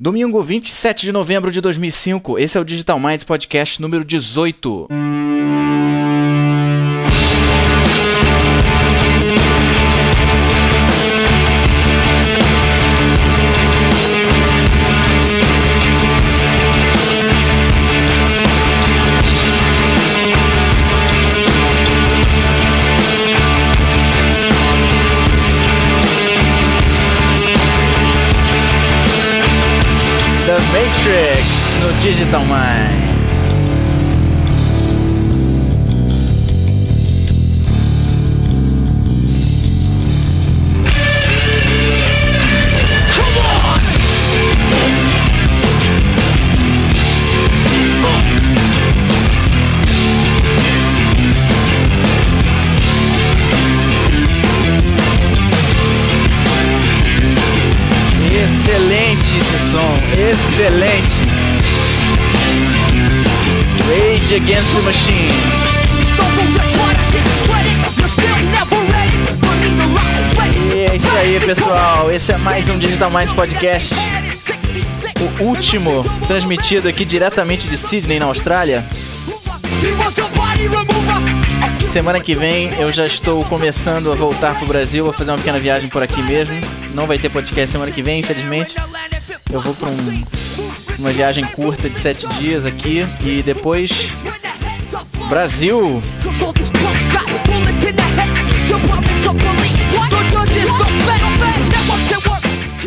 Domingo 27 de novembro de 2005, esse é o Digital Minds Podcast número 18. Digital Mind. Machine. E é isso aí, pessoal. Esse é mais um Digital Minds Podcast. O último transmitido aqui diretamente de Sydney, na Austrália. Semana que vem eu já estou começando a voltar pro Brasil, vou fazer uma pequena viagem por aqui mesmo. Não vai ter podcast semana que vem, infelizmente. Eu vou para um, uma viagem curta de sete dias aqui e depois Brasil.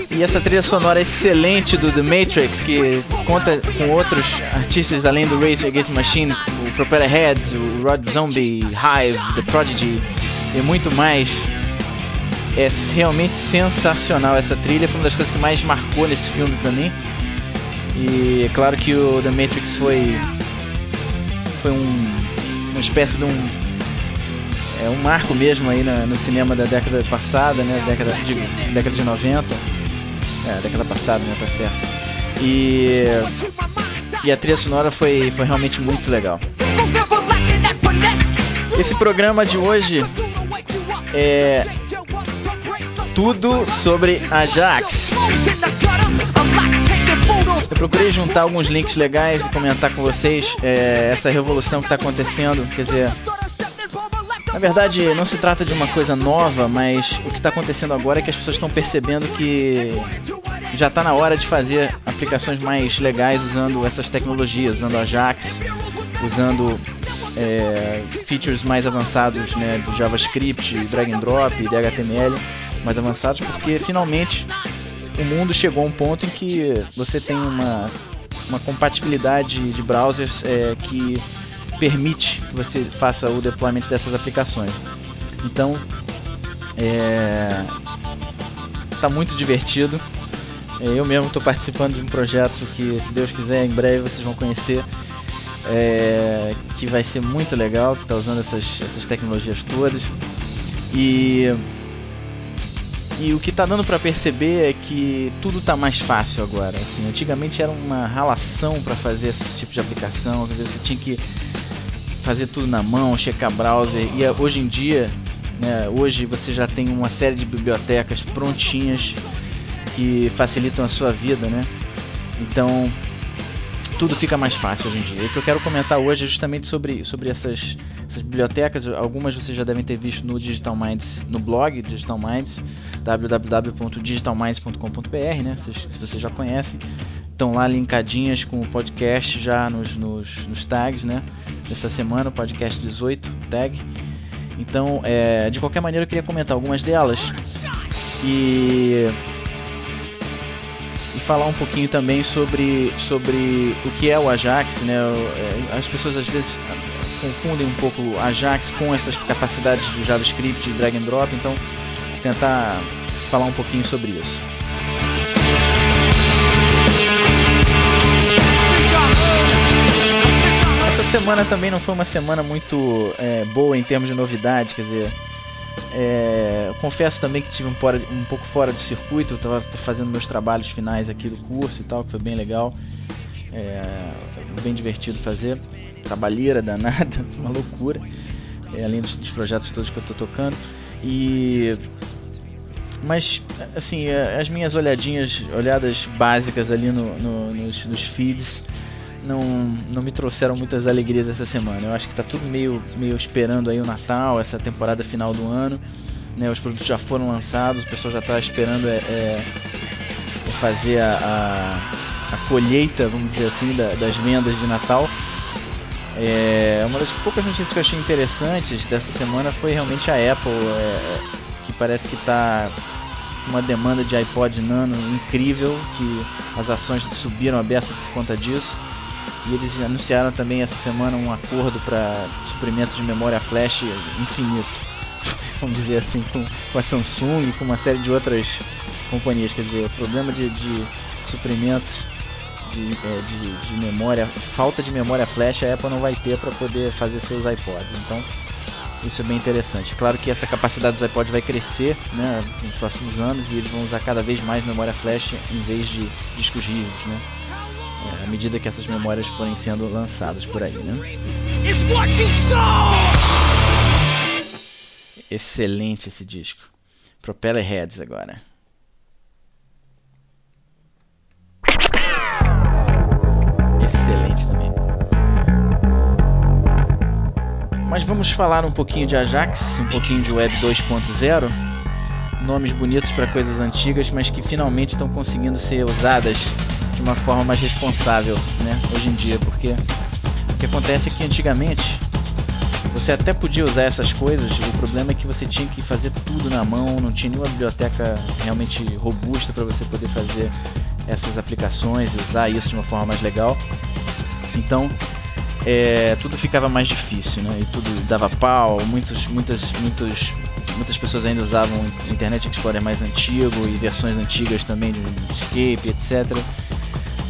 E essa trilha sonora excelente do The Matrix, que conta com outros artistas além do Rage Against Machine, o Propeller Heads, o Rod Zombie, Hive, The Prodigy e muito mais. É realmente sensacional essa trilha, foi uma das coisas que mais marcou nesse filme pra mim. E é claro que o The Matrix foi foi um, uma espécie de um é um marco mesmo aí na- no cinema da década passada, né, década de década de 90. É, década passada, né, tá certo. E e a trilha sonora foi foi realmente muito legal. Esse programa de hoje é tudo sobre Ajax. Eu procurei juntar alguns links legais e comentar com vocês é, essa revolução que está acontecendo. Quer dizer, na verdade não se trata de uma coisa nova, mas o que está acontecendo agora é que as pessoas estão percebendo que já está na hora de fazer aplicações mais legais usando essas tecnologias, usando Ajax, usando é, features mais avançados né, do JavaScript, drag and drop, de HTML mais avançados, porque finalmente o mundo chegou a um ponto em que você tem uma, uma compatibilidade de browsers é, que permite que você faça o deployment dessas aplicações. Então, é, tá muito divertido. É, Eu mesmo estou participando de um projeto que, se Deus quiser, em breve vocês vão conhecer, é, que vai ser muito legal, que está usando essas, essas tecnologias todas. E e o que tá dando para perceber é que tudo tá mais fácil agora. Assim, antigamente era uma ralação para fazer esse tipo de aplicação, quer dizer, você tinha que fazer tudo na mão, checar browser. E eh, hoje em dia, né, hoje você já tem uma série de bibliotecas prontinhas que facilitam a sua vida, né? Então tudo fica mais fácil hoje em dia. E o que eu quero comentar hoje é justamente sobre, sobre essas, essas bibliotecas. Algumas vocês já devem ter visto no Digital Minds, no blog Digital Minds, www.digitalminds.com.br, né? Vocês, se vocês já conhecem, estão lá linkadinhas com o podcast já nos, nos, nos tags, né? Dessa semana, o podcast 18 tag. Então, é, de qualquer maneira, eu queria comentar algumas delas e e falar um pouquinho também sobre, sobre o que é o Ajax, né? É, As pessoas às vezes confundem um pouco o Ajax com essas capacidades do JavaScript e drag and drop, então tentar falar um pouquinho sobre isso. Essa semana também não foi uma semana muito é, boa em termos de novidades, quer dizer, é, confesso também que tive um, um pouco fora de circuito, estava fazendo meus trabalhos finais aqui do curso e tal, que foi bem legal, é, bem divertido fazer, trabalheira danada, uma loucura, é, além dos, dos projetos todos que eu estou tocando. E Mas, assim, é, as minhas olhadinhas, olhadas básicas ali no, no, nos, nos, feeds não, não me trouxeram muitas alegrias essa semana. Eu acho que tá tudo meio, meio esperando aí o Natal, essa temporada final do ano. Né? Os produtos já foram lançados, o pessoal já está esperando é, é, é, fazer a, a, a, colheita, vamos dizer assim, da, das vendas de Natal. É, uma das poucas notícias que eu achei interessantes dessa semana foi realmente a Apple, é, que parece que está uma demanda de iPod Nano incrível, que as ações subiram a beça por conta disso. E eles anunciaram também essa semana um acordo para suprimento de memória flash infinito, vamos dizer assim, com, com a Samsung e com uma série de outras companhias. Quer dizer, o problema de, de suprimento de, é, de, de, memória, falta de memória flash, a Apple não vai ter para poder fazer seus iPods. Então, isso é bem interessante. Claro que essa capacidade dos iPods vai crescer né, nos próximos anos e eles vão usar cada vez mais memória flash em vez de discos rígidos, né? É, à medida que essas memórias forem sendo lançadas por aí, né? Excelente esse disco. Propeller Heads agora. Mas vamos falar um pouquinho de Ajax, um pouquinho de Web 2.0. Nomes bonitos para coisas antigas, mas que finalmente estão conseguindo ser usadas de uma forma mais responsável, né? Hoje em dia, porque o que acontece é que antigamente você até podia usar essas coisas, o problema é que você tinha que fazer tudo na mão, não tinha nenhuma biblioteca realmente robusta para você poder fazer essas aplicações e usar isso de uma forma mais legal. Então, é, tudo ficava mais difícil, né? E tudo dava pau, muitos, muitas, muitos, muitas pessoas ainda usavam Internet Explorer mais antigo e versões antigas também de Escape, etc.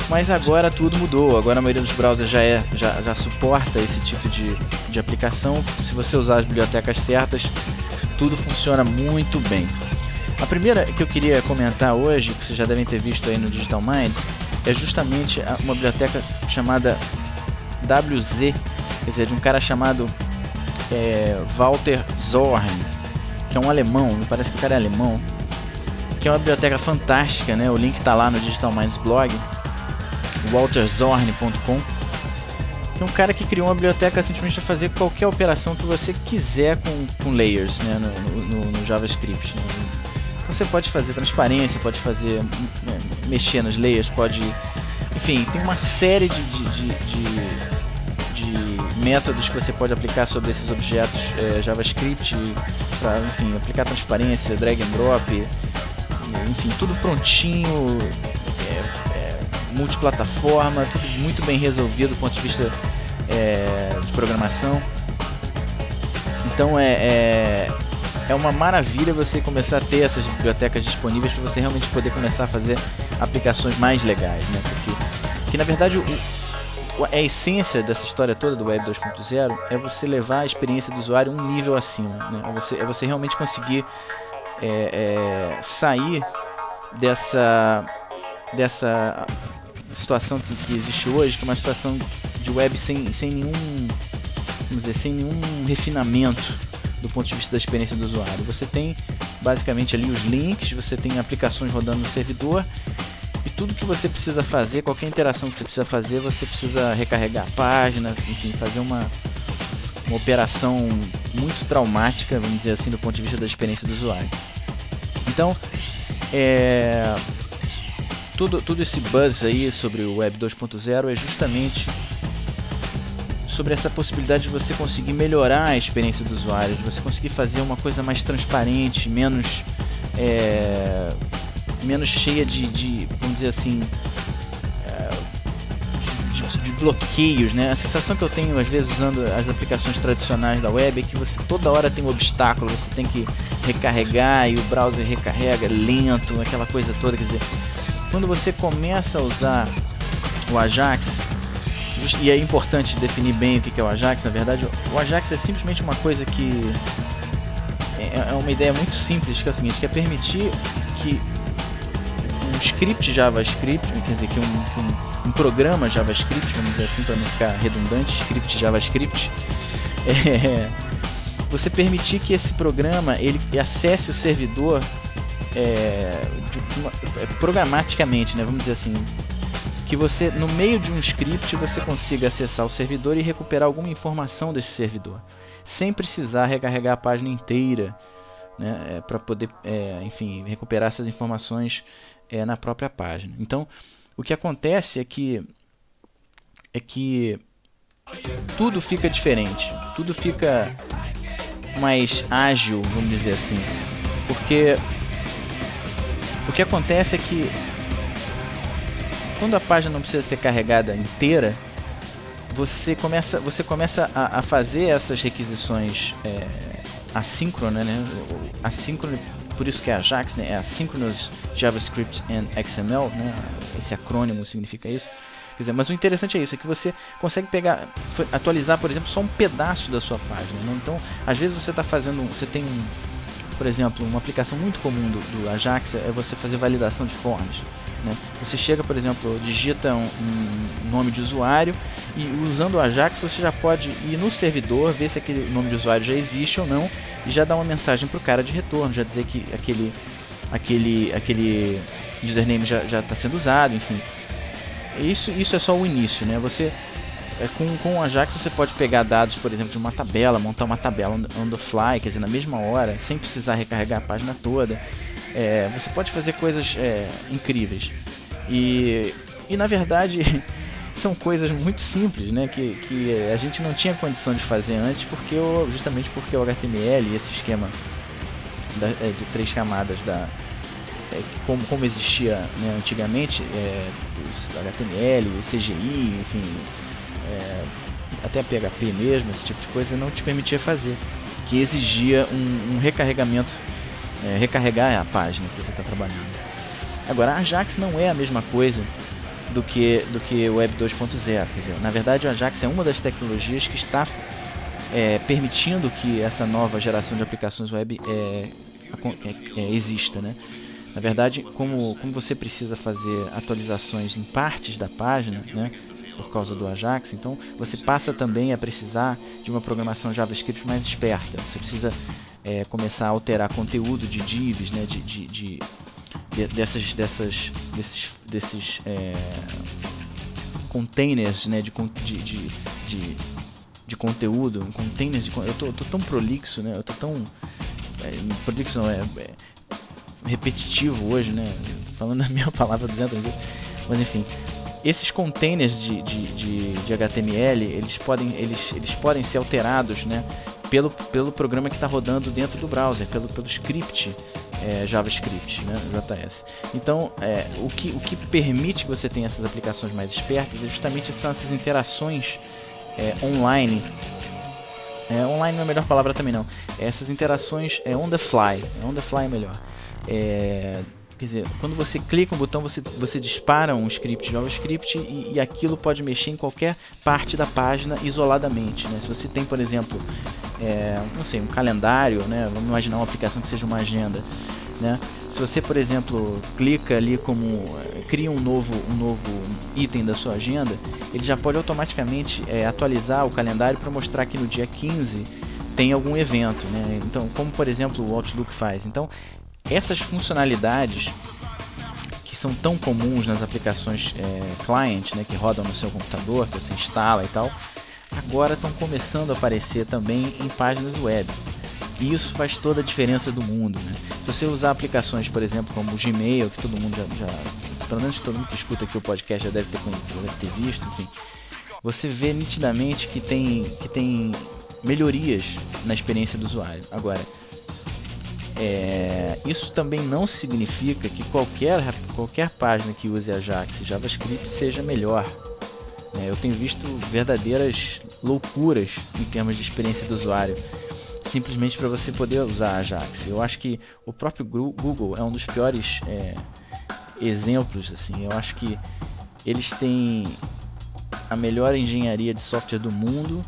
Mas agora tudo mudou. Agora a maioria dos browsers já, é, já, já suporta esse tipo de, de aplicação. Se você usar as bibliotecas certas, tudo funciona muito bem. A primeira que eu queria comentar hoje, que vocês já devem ter visto aí no Digital Mind, é justamente uma biblioteca chamada WZ, quer dizer, de um cara chamado é, Walter Zorn, que é um alemão, me parece que o cara é alemão, que é uma biblioteca fantástica, né? O link está lá no Digital Minds blog walterzorn.com é um cara que criou uma biblioteca simplesmente para fazer qualquer operação que você quiser com, com layers né, no, no, no JavaScript. Né? Você pode fazer transparência, pode fazer né, mexer nas layers, pode. Enfim, tem uma série de, de, de, de, métodos que você pode aplicar sobre esses objetos é, JavaScript para aplicar transparência, drag and drop, enfim, tudo prontinho. É, multiplataforma, tudo muito bem resolvido do ponto de vista é, de programação. Então é, é, é, uma maravilha você começar a ter essas bibliotecas disponíveis para você realmente poder começar a fazer aplicações mais legais, né? Porque, que na verdade o, a essência dessa história toda do Web 2.0 é você levar a experiência do usuário um nível acima, né? É você, é você realmente conseguir é, é, sair dessa dessa situação que, que, existe hoje, que é uma situação de web sem, sem nenhum, vamos dizer, sem nenhum refinamento do ponto de vista da experiência do usuário. Você tem basicamente ali os links, você tem aplicações rodando no servidor tudo que você precisa fazer, qualquer interação que você precisa fazer, você precisa recarregar a página, enfim, fazer uma, uma operação muito traumática, vamos dizer assim, do ponto de vista da experiência do usuário. Então, é, tudo, tudo esse buzz aí sobre o Web 2.0 é justamente sobre essa possibilidade de você conseguir melhorar a experiência do usuário, de você conseguir fazer uma coisa mais transparente, menos é, menos cheia de, de, vamos dizer assim, é, de, de, bloqueios, né? A sensação que eu tenho às vezes usando as aplicações tradicionais da web é que você toda hora tem um obstáculo, você tem que recarregar e o browser recarrega lento, aquela coisa toda, quer dizer, quando você começa a usar o Ajax, e é importante definir bem o que é o Ajax, na verdade, o Ajax é simplesmente uma coisa que é, é uma ideia muito simples, que é o seguinte, que é permitir que script JavaScript, quer dizer, que um, um, um programa JavaScript, vamos dizer assim, para não ficar redundante, script JavaScript, é, você permitir que esse programa ele acesse o servidor é, uma, é, programaticamente, né, vamos dizer assim, que você no meio de um script você consiga acessar o servidor e recuperar alguma informação desse servidor, sem precisar recarregar a página inteira, né, é, para poder, é, enfim, recuperar essas informações é, na própria página. Então, o que acontece é que é que tudo fica diferente, tudo fica mais ágil, vamos dizer assim, porque o que acontece é que quando a página não precisa ser carregada inteira, você começa, você começa a, a fazer essas requisições é, assíncronas, né? Assíncrono, por isso que é Ajax, né? É Asynchronous JavaScript and XML, né? Esse acrônimo significa isso. Quer dizer, mas o interessante é isso, é que você consegue pegar, atualizar, por exemplo, só um pedaço da sua página. Né? Então, às vezes você está fazendo, você tem por exemplo, uma aplicação muito comum do, do Ajax é você fazer validação de forms. Né? Você chega, por exemplo, digita um, um, nome de usuário e usando o Ajax você já pode ir no servidor, ver se aquele nome de usuário já existe ou não e já dar uma mensagem para o cara de retorno, já dizer que aquele, aquele, aquele username já está sendo usado, enfim. Isso, isso é só o início, né? Você é, com, com o Ajax você pode pegar dados, por exemplo, de uma tabela, montar uma tabela on the fly, quer dizer, na mesma hora, sem precisar recarregar a página toda. É, você pode fazer coisas é, incríveis. E, e na verdade são coisas muito simples, né? Que, que a gente não tinha condição de fazer antes, porque o, justamente porque o HTML e esse esquema da, é, de três camadas da, é, como, como existia né, antigamente, é, HTML, CGI, enfim, é, até PHP mesmo, esse tipo de coisa, não te permitia fazer. Que exigia um, um recarregamento, é, recarregar a página que você está trabalhando. Agora, Ajax não é a mesma coisa do que, do que o Web 2.0. Quer dizer, na verdade, o Ajax é uma das tecnologias que está é, permitindo que essa nova geração de aplicações web é, é, é, exista. Né? Na verdade, como, como você precisa fazer atualizações em partes da página, né, por causa do Ajax, então você passa também a precisar de uma programação JavaScript mais esperta. Você precisa é, começar a alterar conteúdo de divs, né, de, de, de, de dessas, dessas, desses, desses é, containers né, de, de, de, de, de conteúdo, containers de eu tô, eu tô tão prolixo, né, eu tô tão é, prolixo não, é, é repetitivo hoje, né, falando a minha palavra 200 vezes, mas enfim, esses containers de, de, de, de, HTML eles podem, eles, eles podem ser alterados né, pelo, pelo programa que está rodando dentro do browser, pelo, pelo script é, JavaScript, né, JS. Então, é, o, que, o que permite que você tenha essas aplicações mais espertas é justamente são essas interações é, online. É, online não é a melhor palavra também não. Essas interações é on the fly. On the fly é melhor. É, Quer dizer, quando você clica um botão, você, você dispara um script JavaScript e, e aquilo pode mexer em qualquer parte da página isoladamente. Né? Se você tem, por exemplo, é, não sei, um calendário, né? vamos imaginar uma aplicação que seja uma agenda. Né? Se você, por exemplo, clica ali como cria um novo, um novo item da sua agenda, ele já pode automaticamente é, atualizar o calendário para mostrar que no dia 15 tem algum evento, né? Então, como por exemplo o Outlook faz. Então, essas funcionalidades que são tão comuns nas aplicações é, client, né, que rodam no seu computador, que você instala e tal, agora estão começando a aparecer também em páginas web. E isso faz toda a diferença do mundo. Né? Se você usar aplicações, por exemplo, como o Gmail, que todo mundo já, já pelo menos todo mundo que escuta aqui o podcast já deve ter, já deve ter visto, enfim, você vê nitidamente que tem, que tem melhorias na experiência do usuário. Agora, é, isso também não significa que qualquer, qualquer página que use Ajax e JavaScript seja melhor. É, eu tenho visto verdadeiras loucuras em termos de experiência do usuário, simplesmente para você poder usar Ajax. Eu acho que o próprio Google é um dos piores é, exemplos. Assim, eu acho que eles têm a melhor engenharia de software do mundo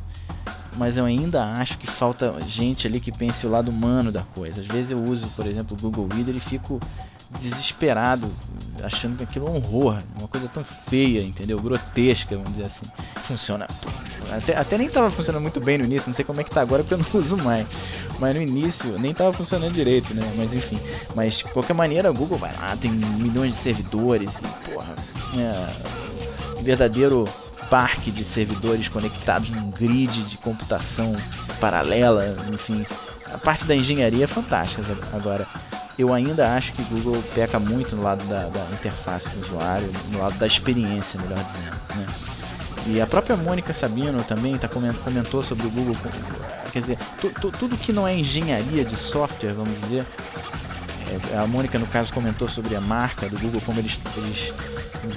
mas eu ainda acho que falta gente ali que pense o lado humano da coisa. Às vezes eu uso, por exemplo, o Google Reader e fico desesperado, achando que aquilo é um horror, uma coisa tão feia, entendeu? Grotesca, vamos dizer assim. Funciona Até, até nem estava funcionando muito bem no início, não sei como é que tá agora porque eu não uso mais. Mas no início nem estava funcionando direito, né? Mas enfim. Mas de qualquer maneira, o Google vai lá, tem milhões de servidores e, porra, é verdadeiro parque de servidores conectados num grid de computação paralela, enfim. A parte da engenharia é fantástica agora eu ainda acho que Google peca muito no lado da, da interface do usuário, no lado da experiência, melhor dizendo. Né? E a própria Mônica Sabino também tá comentou sobre o Google. Quer dizer, tu, tu, tudo que não é engenharia de software, vamos dizer. É, a Mônica, no caso, comentou sobre a marca do Google, como eles, eles,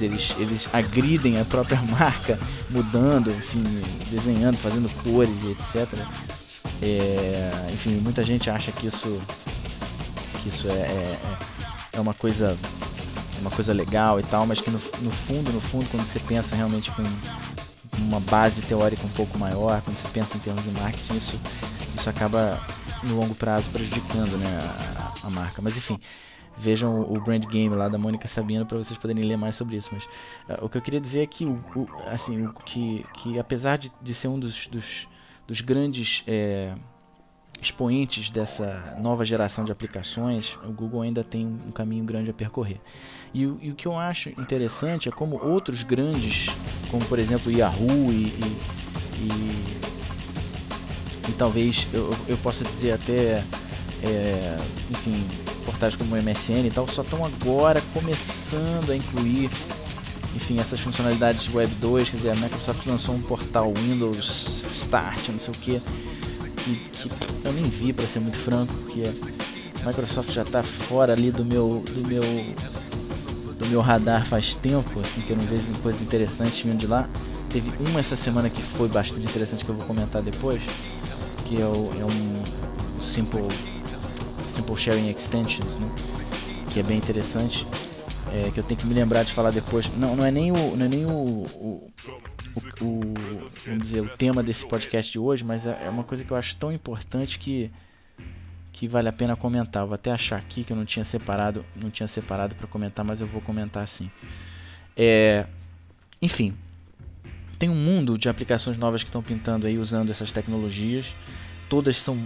eles, eles agridem a própria marca, mudando, enfim, desenhando, fazendo cores e etc. É, enfim, muita gente acha que isso que isso é, é, é uma coisa uma coisa legal e tal, mas que no, no fundo, no fundo, quando você pensa realmente com uma base teórica um pouco maior, quando você pensa em termos de marketing, isso, isso acaba no longo prazo prejudicando né, a, a marca. Mas enfim, vejam o brand game lá da Mônica Sabino para vocês poderem ler mais sobre isso. Mas uh, o que eu queria dizer é que, o, o assim, o, que, que apesar de, de ser um dos, dos, dos grandes é, expoentes dessa nova geração de aplicações, o Google ainda tem um caminho grande a percorrer. E, e o que eu acho interessante é como outros grandes, como por exemplo Yahoo e, e, e, e talvez eu, eu possa dizer até, é, enfim, portais como o MSN e tal, só estão agora começando a incluir enfim, essas funcionalidades Web 2, quer dizer, a Microsoft lançou um portal Windows Start, não sei o que, que, que eu nem vi para ser muito franco, porque a Microsoft já está fora ali do meu do meu do meu radar faz tempo, assim que eu não vejo coisa interessante vindo de lá. Teve uma essa semana que foi bastante interessante que eu vou comentar depois, que é, o, é um simple simple sharing extensions, né? que é bem interessante. É, que eu tenho que me lembrar de falar depois. Não, não é nem o, não é nem o, o o, o, vamos dizer, o tema desse podcast de hoje, mas é, é uma coisa que eu acho tão importante que que vale a pena comentar. vou até achar aqui que eu não tinha separado, não tinha separado para comentar, mas eu vou comentar assim. É, enfim, tem um mundo de aplicações novas que estão pintando aí usando essas tecnologias. Todas são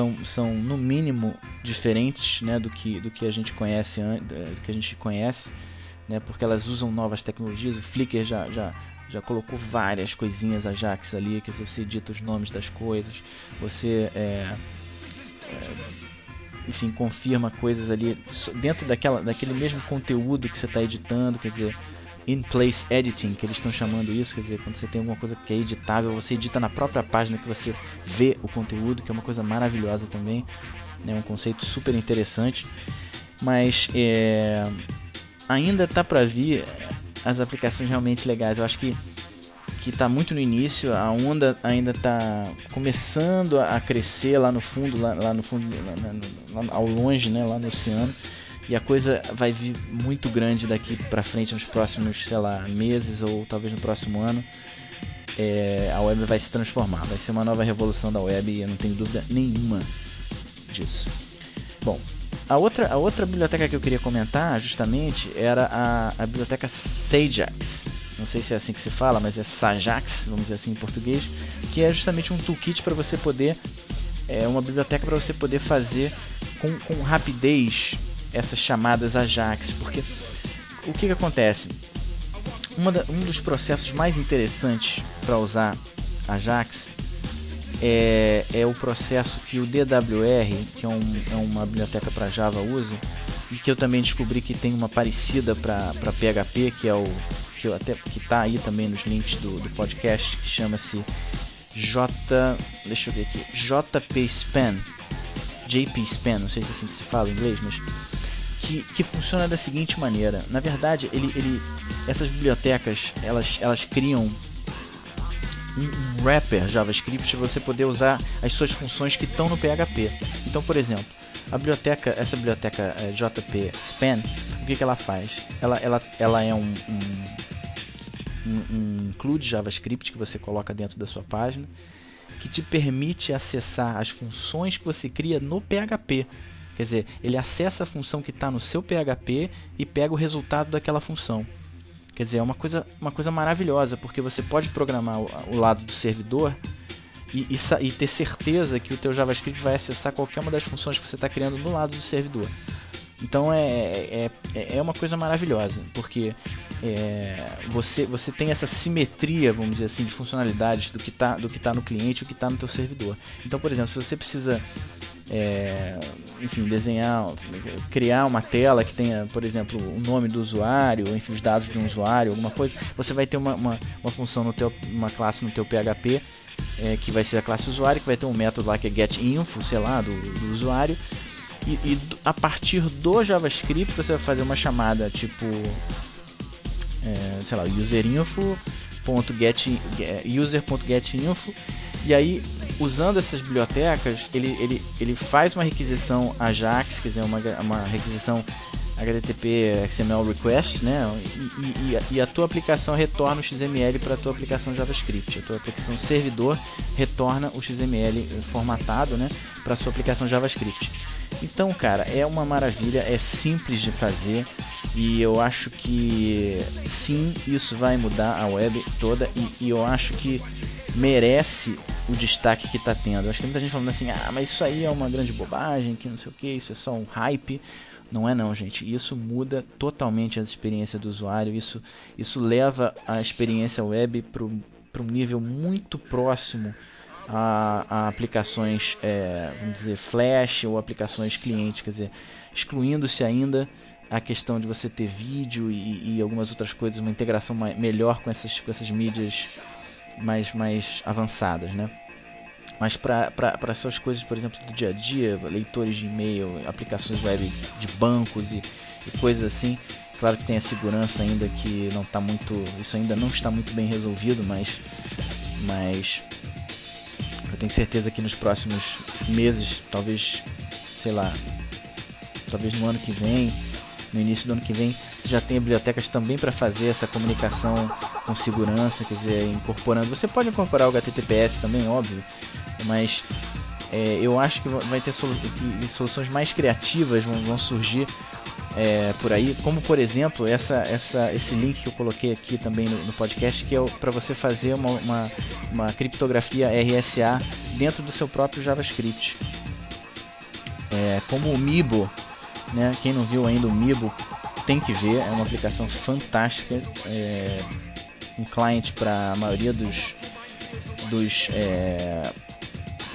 são, são no mínimo diferentes, né, do que do que a gente conhece, do que a gente conhece, né, porque elas usam novas tecnologias. O Flickr já já já colocou várias coisinhas Ajax ali, que você edita os nomes das coisas, você é, é, enfim, confirma coisas ali dentro daquela, daquele mesmo conteúdo que você está editando, quer dizer, in place editing, que eles estão chamando isso, quer dizer, quando você tem alguma coisa que é editável, você edita na própria página que você vê o conteúdo, que é uma coisa maravilhosa também, é né, um conceito super interessante, mas é, ainda está para vir as aplicações realmente legais. Eu acho que que está muito no início, a onda ainda está começando a crescer lá no fundo, lá, lá no fundo, lá, lá, ao longe, né, lá no oceano. E a coisa vai vir muito grande daqui para frente nos próximos, sei lá, meses ou talvez no próximo ano. É, a web vai se transformar, vai ser uma nova revolução da web e eu não tenho dúvida nenhuma disso. Bom, a outra, a outra biblioteca que eu queria comentar, justamente, era a, a biblioteca Sajax. Não sei se é assim que se fala, mas é Sajax, vamos dizer assim em português, que é justamente um toolkit para você poder, é uma biblioteca para você poder fazer com, com rapidez essas chamadas Ajax, porque o que, que acontece? Da, um dos processos mais interessantes para usar Ajax é, é o processo que o DWR, que é, um, é uma biblioteca para Java, usa, e que eu também descobri que tem uma parecida para PHP, que é o que eu até que está aí também nos links do, do podcast, que chama-se J, deixa eu ver aqui, JP Span, não sei se é assim que se fala em inglês, mas que, que funciona da seguinte maneira. Na verdade, ele, ele, essas bibliotecas elas, elas criam um wrapper JavaScript você poder usar as suas funções que estão no PHP. Então, por exemplo, a biblioteca, essa biblioteca é, JP Span, o que, que ela faz? Ela, ela, ela é um, um, um, um include JavaScript que você coloca dentro da sua página que te permite acessar as funções que você cria no PHP. Quer dizer, ele acessa a função que está no seu PHP e pega o resultado daquela função. Quer dizer, é uma coisa, uma coisa maravilhosa, porque você pode programar o, o lado do servidor e, e, e, ter certeza que o teu JavaScript vai acessar qualquer uma das funções que você está criando no lado do servidor. Então é, é, é, é uma coisa maravilhosa, porque é, você, você tem essa simetria, vamos dizer assim, de funcionalidades do que está do que tá no cliente e o que está no teu servidor. Então, por exemplo, se você precisa é, enfim, desenhar, criar uma tela que tenha, por exemplo, o nome do usuário, enfim, os dados de um usuário, alguma coisa, você vai ter uma, uma, uma função no teu, uma classe no teu PHP é, que vai ser a classe usuário, que vai ter um método lá que é getInfo, sei lá, do, do usuário. E, e, a partir do JavaScript você vai fazer uma chamada tipo, é, sei lá, userinfo.get user.getinfo e aí usando essas bibliotecas, ele, ele, ele faz uma requisição AJAX, quer dizer, uma, uma requisição HTTP XML request, né? E, e, e, a tua aplicação retorna o XML para a tua aplicação JavaScript. A tua aplicação servidor retorna o XML formatado, né? Para a sua aplicação JavaScript. Então, cara, é uma maravilha, é simples de fazer e eu acho que sim, isso vai mudar a web toda e, e eu acho que merece o destaque que está tendo. Acho que muita gente falando assim, ah, mas isso aí é uma grande bobagem, que não sei o que, isso é só um hype. Não é não, gente. Isso muda totalmente a experiência do usuário. Isso, isso leva a experiência web para um nível muito próximo a, a aplicações, é, vamos dizer, flash ou aplicações cliente. Quer dizer, excluindo-se ainda a questão de você ter vídeo e, e algumas outras coisas, uma integração melhor com essas, com essas mídias mais, mais avançadas, né? Mas para essas coisas, por exemplo, do dia a dia, leitores de e-mail, aplicações web de bancos e, e coisas assim, claro que tem a segurança ainda que não está muito, isso ainda não está muito bem resolvido, mas, mas eu tenho certeza que nos próximos meses, talvez, sei lá, talvez no ano que vem, no início do ano que vem, já tem bibliotecas também para fazer essa comunicação com segurança, quer dizer, incorporando. Você pode incorporar o HTTPS também, óbvio, mas é, eu acho que vai ter solu que soluções mais criativas vão, vão surgir é, por aí, como por exemplo essa, essa, esse link que eu coloquei aqui também no, no podcast, que é para você fazer uma, uma, uma, criptografia RSA dentro do seu próprio JavaScript. É, como o Mibo, né? quem não viu ainda o Mibo tem que ver, é uma aplicação fantástica, é, um client para a maioria dos, dos é,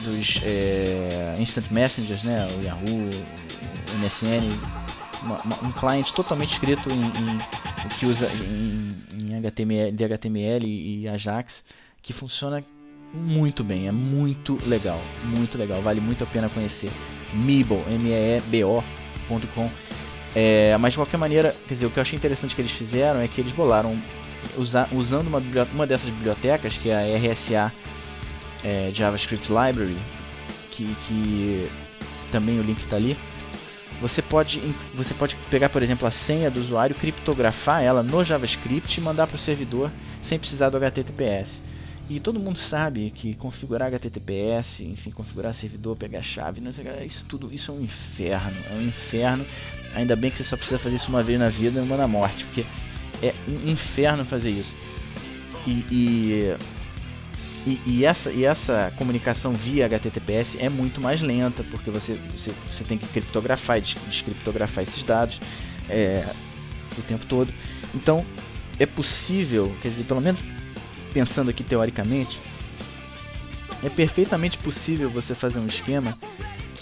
dos é, instant messengers, né? O Yahoo, o MSN, uma, uma, um cliente totalmente escrito em, em que usa em, em HTML, e Ajax, que funciona muito bem, é muito legal, muito legal, vale muito a pena conhecer. Meebo, M-E-E-B-O.com. É, mas de qualquer maneira, quer dizer, o que eu achei interessante que eles fizeram é que eles bolaram usa, usando uma, uma dessas bibliotecas, que é a RSA é, JavaScript Library, que, que também o link está ali. Você pode, você pode pegar, por exemplo, a senha do usuário, criptografar ela no JavaScript e mandar para o servidor sem precisar do HTTPS. E todo mundo sabe que configurar HTTPS, enfim, configurar servidor, pegar chave, isso tudo, isso é um inferno, é um inferno. Ainda bem que você só precisa fazer isso uma vez na vida e uma na morte, porque é um inferno fazer isso. E, e e, essa, e essa comunicação via HTTPS é muito mais lenta, porque você, você, você tem que criptografar e descriptografar esses dados é, o tempo todo. Então, é possível, quer dizer, pelo menos pensando aqui teoricamente, é perfeitamente possível você fazer um esquema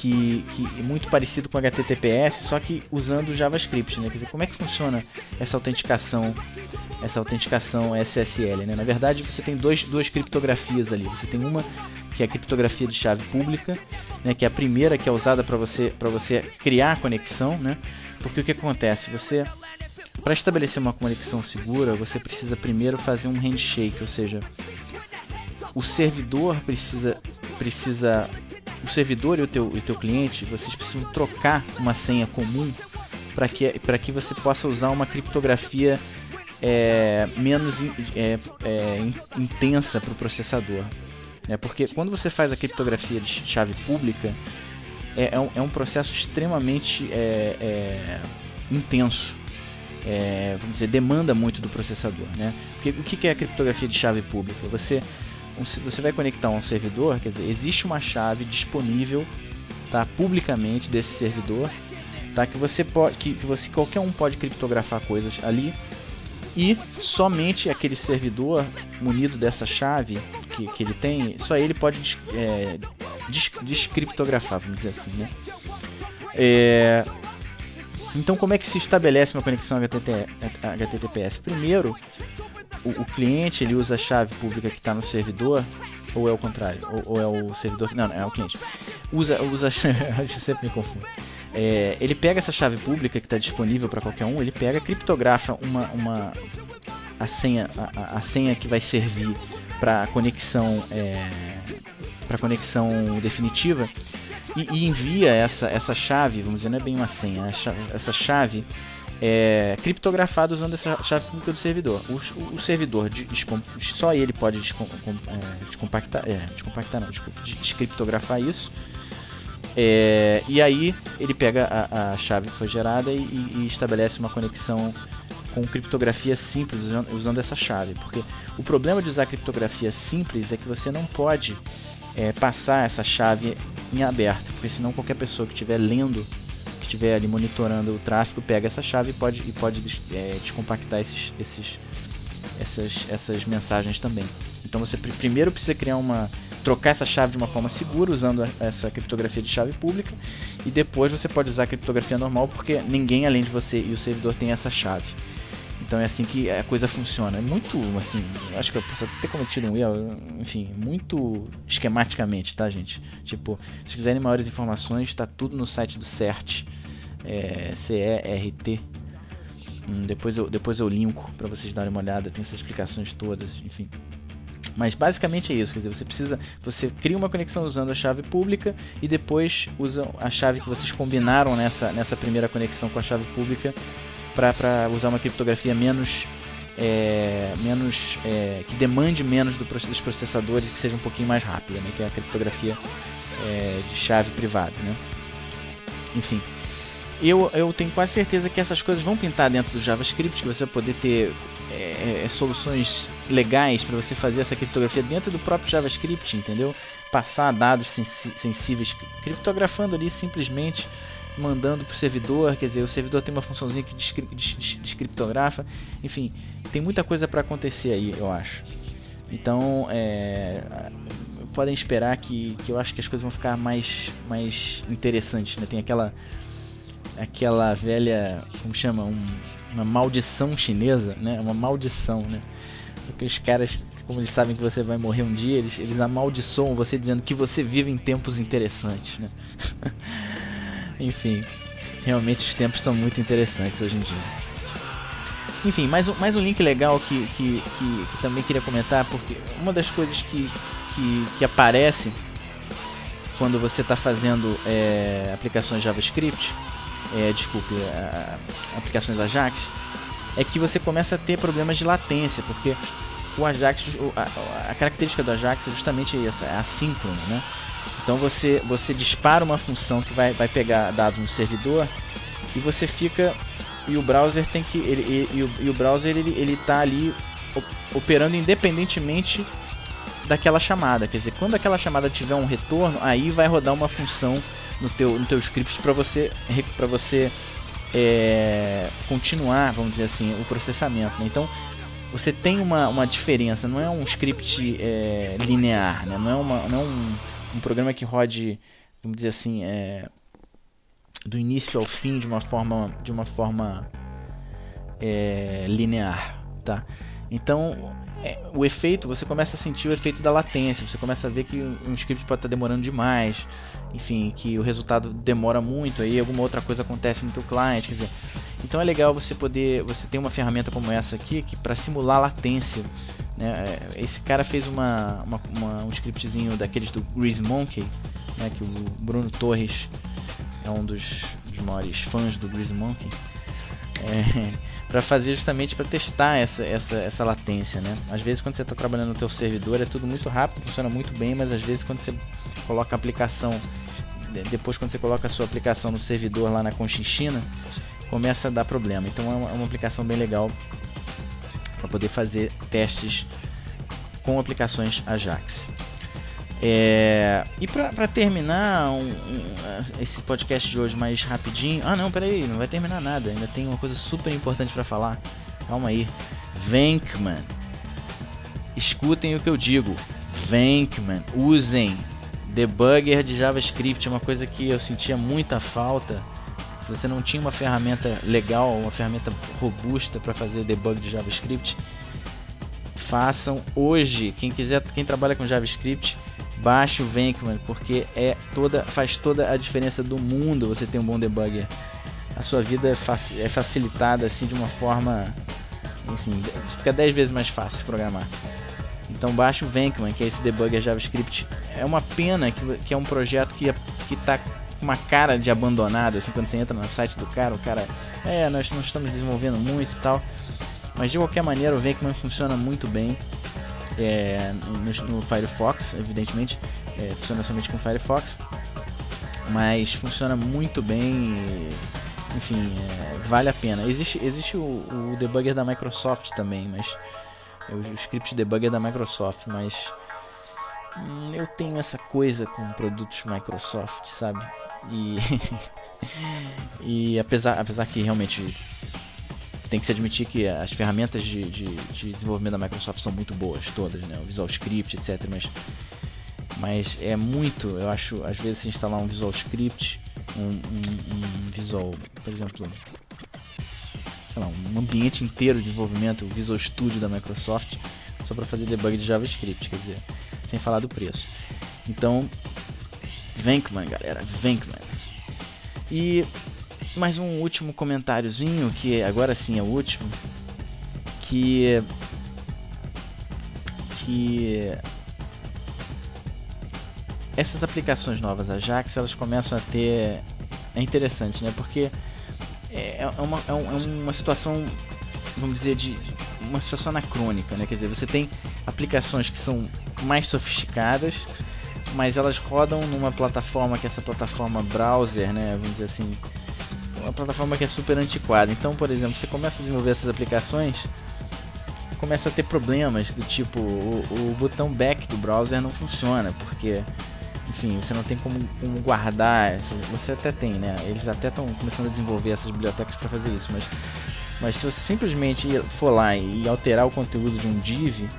que, que é muito parecido com HTTPS, só que usando JavaScript, né? Quer dizer, como é que funciona essa autenticação, essa autenticação SSL, né? Na verdade, você tem dois, duas criptografias ali. Você tem uma que é a criptografia de chave pública, né? Que é a primeira que é usada para você para você criar a conexão, né? Porque o que acontece? Você para estabelecer uma conexão segura, você precisa primeiro fazer um handshake, ou seja, o servidor precisa precisa o servidor e o teu, e o teu cliente, vocês precisam trocar uma senha comum para que, que você possa usar uma criptografia é, menos é, é, intensa para o processador. É, porque quando você faz a criptografia de chave pública, é, é, um, é um processo extremamente é, é, intenso. vamos dizer, demanda muito do processador, né? Porque o que é a criptografia de chave pública? Você, você vai conectar um servidor, quer dizer, existe uma chave disponível, tá, publicamente desse servidor, tá, que você pode, que, que você qualquer um pode criptografar coisas ali e somente aquele servidor munido dessa chave que, que ele tem, só ele pode é, descriptografar, vamos dizer assim, né? É, então, como é que se estabelece uma conexão HTTPS? Primeiro, o, o cliente ele usa a chave pública que está no servidor, ou é o contrário? Ou, ou, é o servidor? Não, não, é o cliente. Usa, usa, eu sempre me confundo. É, ele pega essa chave pública que está disponível para qualquer um, ele pega, criptografa uma, uma a senha, a, a senha que vai servir para conexão, é, para conexão definitiva e, e, envia essa, essa chave, vamos dizer, não é bem uma senha, essa chave é, criptografada usando essa chave pública do servidor. O, o, servidor, de, de, só ele pode é, descompactar, é, descompactar não, desculpa, descriptografar isso. É, e aí ele pega a, a, chave que foi gerada e, e, estabelece uma conexão com criptografia simples usando, essa chave. Porque o problema de usar criptografia simples é que você não pode é, passar essa chave em aberto, porque senão qualquer pessoa que estiver lendo, que estiver ali monitorando o tráfego, pega essa chave e pode, e pode é, descompactar esses, esses, essas, essas mensagens também. Então você primeiro precisa criar uma trocar essa chave de uma forma segura usando essa criptografia de chave pública e depois você pode usar a criptografia normal porque ninguém além de você e o servidor tem essa chave. Então é assim que a coisa funciona. É muito, assim, acho que eu posso até ter cometido um erro, enfim, muito esquematicamente, tá, gente? Tipo, se quiserem maiores informações, está tudo no site do CERT, é, C-E-R-T. Hum, depois, eu, depois eu linko para vocês darem uma olhada, tem essas explicações todas, enfim. Mas basicamente é isso, quer dizer, você precisa, você cria uma conexão usando a chave pública e depois usa a chave que vocês combinaram nessa, nessa primeira conexão com a chave pública para usar uma criptografia menos é, menos é, que demande menos do, dos processadores que seja um pouquinho mais rápida, né, que é a criptografia é, de chave privada, né? Enfim, eu, eu tenho quase certeza que essas coisas vão pintar dentro do JavaScript, que você vai poder ter é, é, soluções legais para você fazer essa criptografia dentro do próprio JavaScript, entendeu? Passar dados sensíveis criptografando ali simplesmente mandando para o servidor, quer dizer, o servidor tem uma funçãozinha que descriptografa, enfim, tem muita coisa para acontecer aí, eu acho. Então, é, podem esperar que, que eu acho que as coisas vão ficar mais, mais interessantes, né? Tem aquela aquela velha, como chama, um, uma maldição chinesa, né? Uma maldição, né? Porque os caras, como eles sabem que você vai morrer um dia, eles, eles amaldiçoam você dizendo que você vive em tempos interessantes, né? Enfim, realmente os tempos são muito interessantes hoje em dia. Enfim, mais um, mais um link legal que, que, que, que também queria comentar, porque uma das coisas que, que, que aparece quando você está fazendo é, aplicações JavaScript, é, desculpe, a, aplicações Ajax, é que você começa a ter problemas de latência, porque o Ajax, a, a característica do Ajax é justamente essa, é assíncrono, né? Então você, você dispara uma função que vai, vai pegar dados no servidor e você fica e o browser tem que ele, e, o, e o browser ele ele está ali operando independentemente daquela chamada. Quer dizer, quando aquela chamada tiver um retorno, aí vai rodar uma função no teu no teu script para você para você é, continuar, vamos dizer assim, o processamento. Né? Então você tem uma, uma diferença, não é um script é, linear, né? não é uma não é um um programa que rode, vamos dizer assim, é, do início ao fim de uma forma, de uma forma é, linear, tá? Então, é, o efeito, você começa a sentir o efeito da latência, você começa a ver que um script pode estar demorando demais, enfim, que o resultado demora muito, aí alguma outra coisa acontece no teu cliente, quer dizer, então é legal você poder, você ter uma ferramenta como essa aqui, que para simular latência, né? É, esse cara fez uma, uma, uma, um scriptzinho daqueles do Grease Monkey, né? que o Bruno Torres é um dos, dos maiores fãs do Grease Monkey. É, para fazer justamente para testar essa, essa, essa latência, né? Às vezes quando você está trabalhando no teu servidor é tudo muito rápido, funciona muito bem, mas às vezes quando você coloca a aplicação, depois quando você coloca a sua aplicação no servidor lá na Conchinchina, começa a dar problema. Então é uma, é uma aplicação bem legal para poder fazer testes com aplicações Ajax. É, e para terminar um, um, esse podcast de hoje mais rapidinho. Ah, não, peraí, não vai terminar nada. Ainda tem uma coisa super importante para falar. Calma aí. Venkman. Escutem o que eu digo. Venkman. Usem debugger de JavaScript. É uma coisa que eu sentia muita falta. Se você não tinha uma ferramenta legal, uma ferramenta robusta para fazer debug de JavaScript, façam hoje. Quem quiser, quem trabalha com JavaScript, baixe o Venkman, porque é toda, faz toda a diferença do mundo você ter um bom debugger. A sua vida é, é facilitada assim de uma forma, enfim, fica 10 vezes mais fácil programar. Então baixe o Venkman, que é esse debugger JavaScript. É uma pena que, que é um projeto que, tá com uma cara de abandonado, assim, quando você entra no site do cara, o cara, é, nós não estamos desenvolvendo muito e tal. Mas de qualquer maneira o Venkman funciona muito bem é, no, no, Firefox, evidentemente, é, funciona somente com Firefox, mas funciona muito bem. Enfim, é, vale a pena. Existe, existe o, o, debugger da Microsoft também, mas o, script debugger da Microsoft, mas hum, eu tenho essa coisa com produtos Microsoft, sabe? E, e apesar, apesar que realmente tem que se admitir que as ferramentas de, de, de, desenvolvimento da Microsoft são muito boas, todas, né? O Visual Script, etc. Mas, mas é muito, eu acho, às vezes, se instalar um Visual Script, um, um, um Visual, por exemplo, lá, um ambiente inteiro de desenvolvimento, o Visual Studio da Microsoft, só para fazer debug de JavaScript, quer dizer, sem falar do preço. Então, Venkman, galera, Venkman. E mais um último comentáriozinho, que agora sim é o último, que que essas aplicações novas Ajax elas começam a ter é interessante, né? Porque é, é uma, é, é uma situação, vamos dizer, de uma situação anacrônica, né? Quer dizer, você tem aplicações que são mais sofisticadas, mas elas rodam numa plataforma que é essa plataforma browser, né? Vamos dizer assim, uma plataforma que é super antiquada. Então, por exemplo, você começa a desenvolver essas aplicações, começa a ter problemas do tipo o, o botão back do browser não funciona, porque enfim, você não tem como, como guardar, você até tem, né? Eles até estão começando a desenvolver essas bibliotecas para fazer isso, mas mas se você simplesmente for lá e alterar o conteúdo de um div,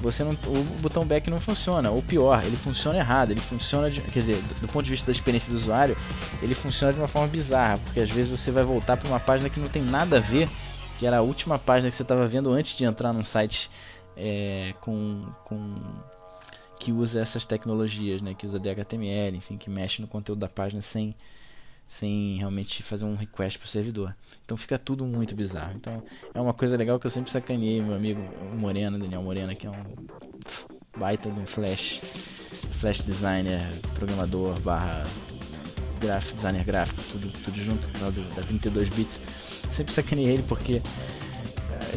você não, o botão back não funciona, ou pior, ele funciona errado, ele funciona, de, quer dizer, do, do, ponto de vista da experiência do usuário, ele funciona de uma forma bizarra, porque às vezes você vai voltar para uma página que não tem nada a ver, que era a última página que você estava vendo antes de entrar num site é, com, com que usa essas tecnologias, né, que usa DHTML, enfim, que mexe no conteúdo da página sem sem realmente fazer um request pro servidor. Então fica tudo muito bizarro. Então é uma coisa legal que eu sempre sacaneei meu amigo Moreno, Daniel Moreno, que é um baita de um flash, flash designer, programador, barra gráfico, designer gráfico, tudo, tudo junto, da 32 bits. Sempre sacaneei ele porque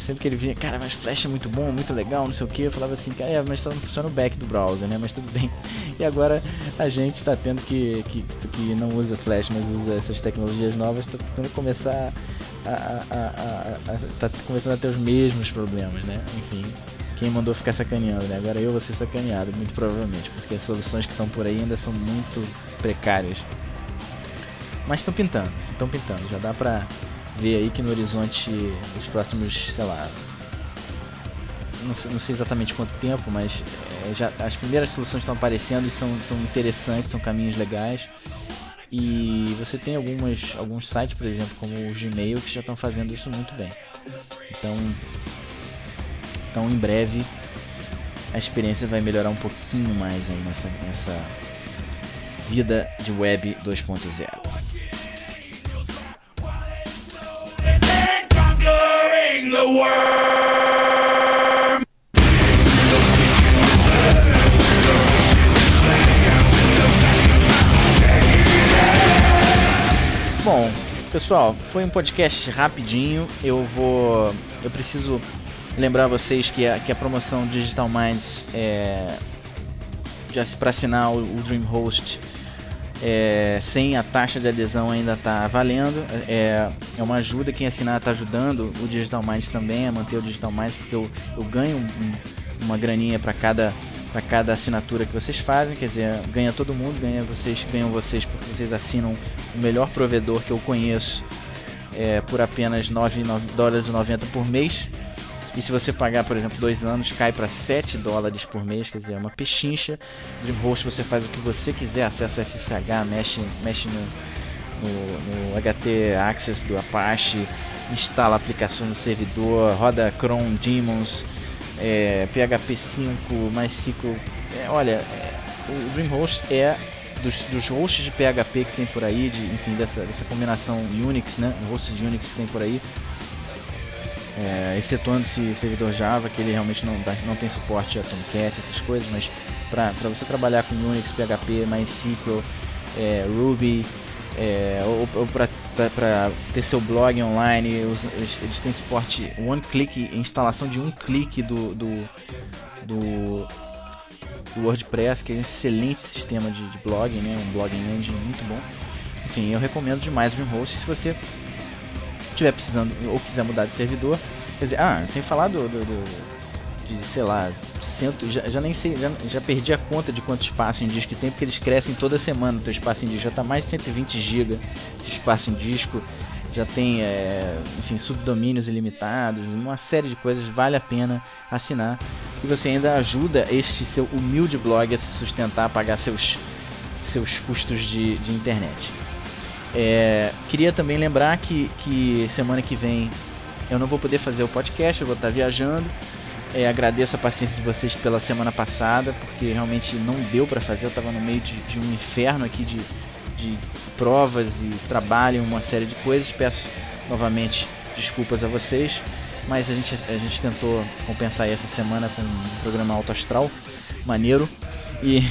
sempre que ele vinha, cara, mas Flash é muito bom, muito legal, não sei o que, eu falava assim, cara, é, mas só não funciona o back do browser, né? Mas tudo bem. E agora a gente está tendo que, que, que não usa Flash, mas usa essas tecnologias novas, está tentando começar a, a, a, a, tá começando a ter os mesmos problemas, né? Enfim, quem mandou ficar sacaneando, né? Agora eu vou ser sacaneado, muito provavelmente, porque as soluções que estão por aí ainda são muito precárias. Mas estão pintando, estão pintando, já dá pra ver aí que no horizonte, os próximos, sei lá, não sei, não sei exatamente quanto tempo, mas é, já, as primeiras soluções estão aparecendo e são, são interessantes, são caminhos legais. E você tem algumas, alguns sites, por exemplo, como o Gmail, que já estão fazendo isso muito bem. Então, então em breve a experiência vai melhorar um pouquinho mais aí nessa, nessa vida de web 2.0. Bom, pessoal, foi um podcast rapidinho. Eu vou, eu preciso lembrar vocês que a, que a promoção Digital Minds é para assinar o, o DreamHost É, sem a taxa de adesão ainda está valendo. É, é uma ajuda, quem assinar está ajudando o Digital Minds também a manter o Digital Minds, porque eu, eu ganho um, uma graninha para cada para cada assinatura que vocês fazem, quer dizer, ganha todo mundo, ganha vocês, ganham vocês porque vocês assinam o melhor provedor que eu conheço é, por apenas 9 dólares e 90 por mês. E se você pagar, por exemplo, dois anos, cai para 7 dólares por mês, quer dizer, é uma pechincha. Dreamhost você faz o que você quiser, acesso ao SSH, mexe, mexe no, no, no HT Access do Apache, instala aplicações no servidor, roda Chrome Demons, é, PHP 5, MySQL. É, olha, é, o Dreamhost é dos, dos hosts de PHP que tem por aí, de, enfim, dessa, dessa combinação Unix, né? Hosts de Unix que tem por aí. É, excetuando esse servidor Java, que ele realmente não, não tem suporte a Tomcat, essas coisas, mas para você trabalhar com Unix, PHP, MySQL, é, Ruby, é, ou, ou para ter seu blog online, eles, eles têm suporte one click, instalação de um clique do, do, do do WordPress, que é um excelente sistema de, de blog, né? um blogging engine muito bom. Enfim, eu recomendo demais o Dreamhost se você estiver precisando ou quiser mudar de servidor. Quer dizer, ah, sem falar do, do, do de, sei lá, cento, já, já nem sei, já, já perdi a conta de quanto espaço em disco tem, porque eles crescem toda semana o teu espaço em disco, já está mais de 120 GB de espaço em disco já tem, é, enfim, subdomínios ilimitados, uma série de coisas, vale a pena assinar. E você ainda ajuda este seu humilde blog a se sustentar, a pagar seus, seus custos de, de internet. É, queria também lembrar que, que semana que vem eu não vou poder fazer o podcast, eu vou estar viajando. É, agradeço a paciência de vocês pela semana passada, porque realmente não deu para fazer, eu estava no meio de, de um inferno aqui de de provas e trabalho, uma série de coisas. Peço novamente desculpas a vocês, mas a gente, a gente tentou compensar essa semana com um programa alto astral, maneiro. E,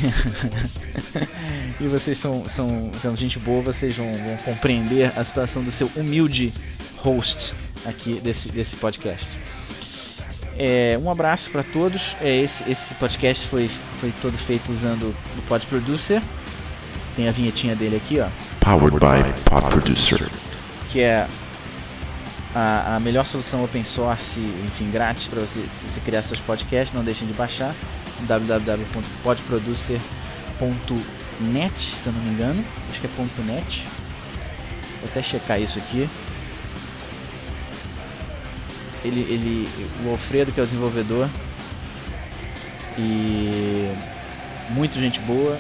e vocês são, são, são gente boa, vocês vão, vão compreender a situação do seu humilde host aqui desse, desse podcast. É, um abraço para todos. É, esse, esse podcast foi, foi todo feito usando o Pod Producer. Tem a vinhetinha dele aqui, ó. Powered by Pod Producer. Que é a, a melhor solução open source, enfim, grátis para você, você, criar seus podcasts. Não deixem de baixar www.podproducer.net, se eu não me engano. Acho que é .net. Vou até checar isso aqui. Ele, ele, o Alfredo que é o desenvolvedor e muito gente boa,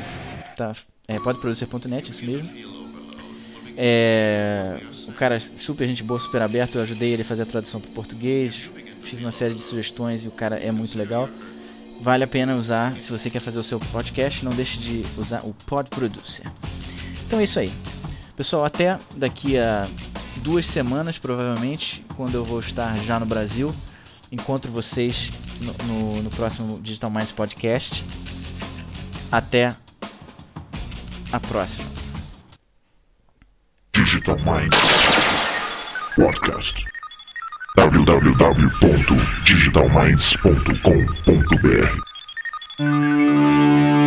tá é, podeproducer.net, isso mesmo. É, o cara super gente boa, super aberto. Eu ajudei ele a fazer a tradução para português. Fiz uma série de sugestões e o cara é muito legal. Vale a pena usar se você quer fazer o seu podcast. Não deixe de usar o Pod Producer. Então é isso aí, pessoal. Até daqui a duas semanas, provavelmente, quando eu vou estar já no Brasil. Encontro vocês no, no, no próximo Digital Minds Podcast. Até a próxima. Digital Minds Podcast www.digitalminds.com.br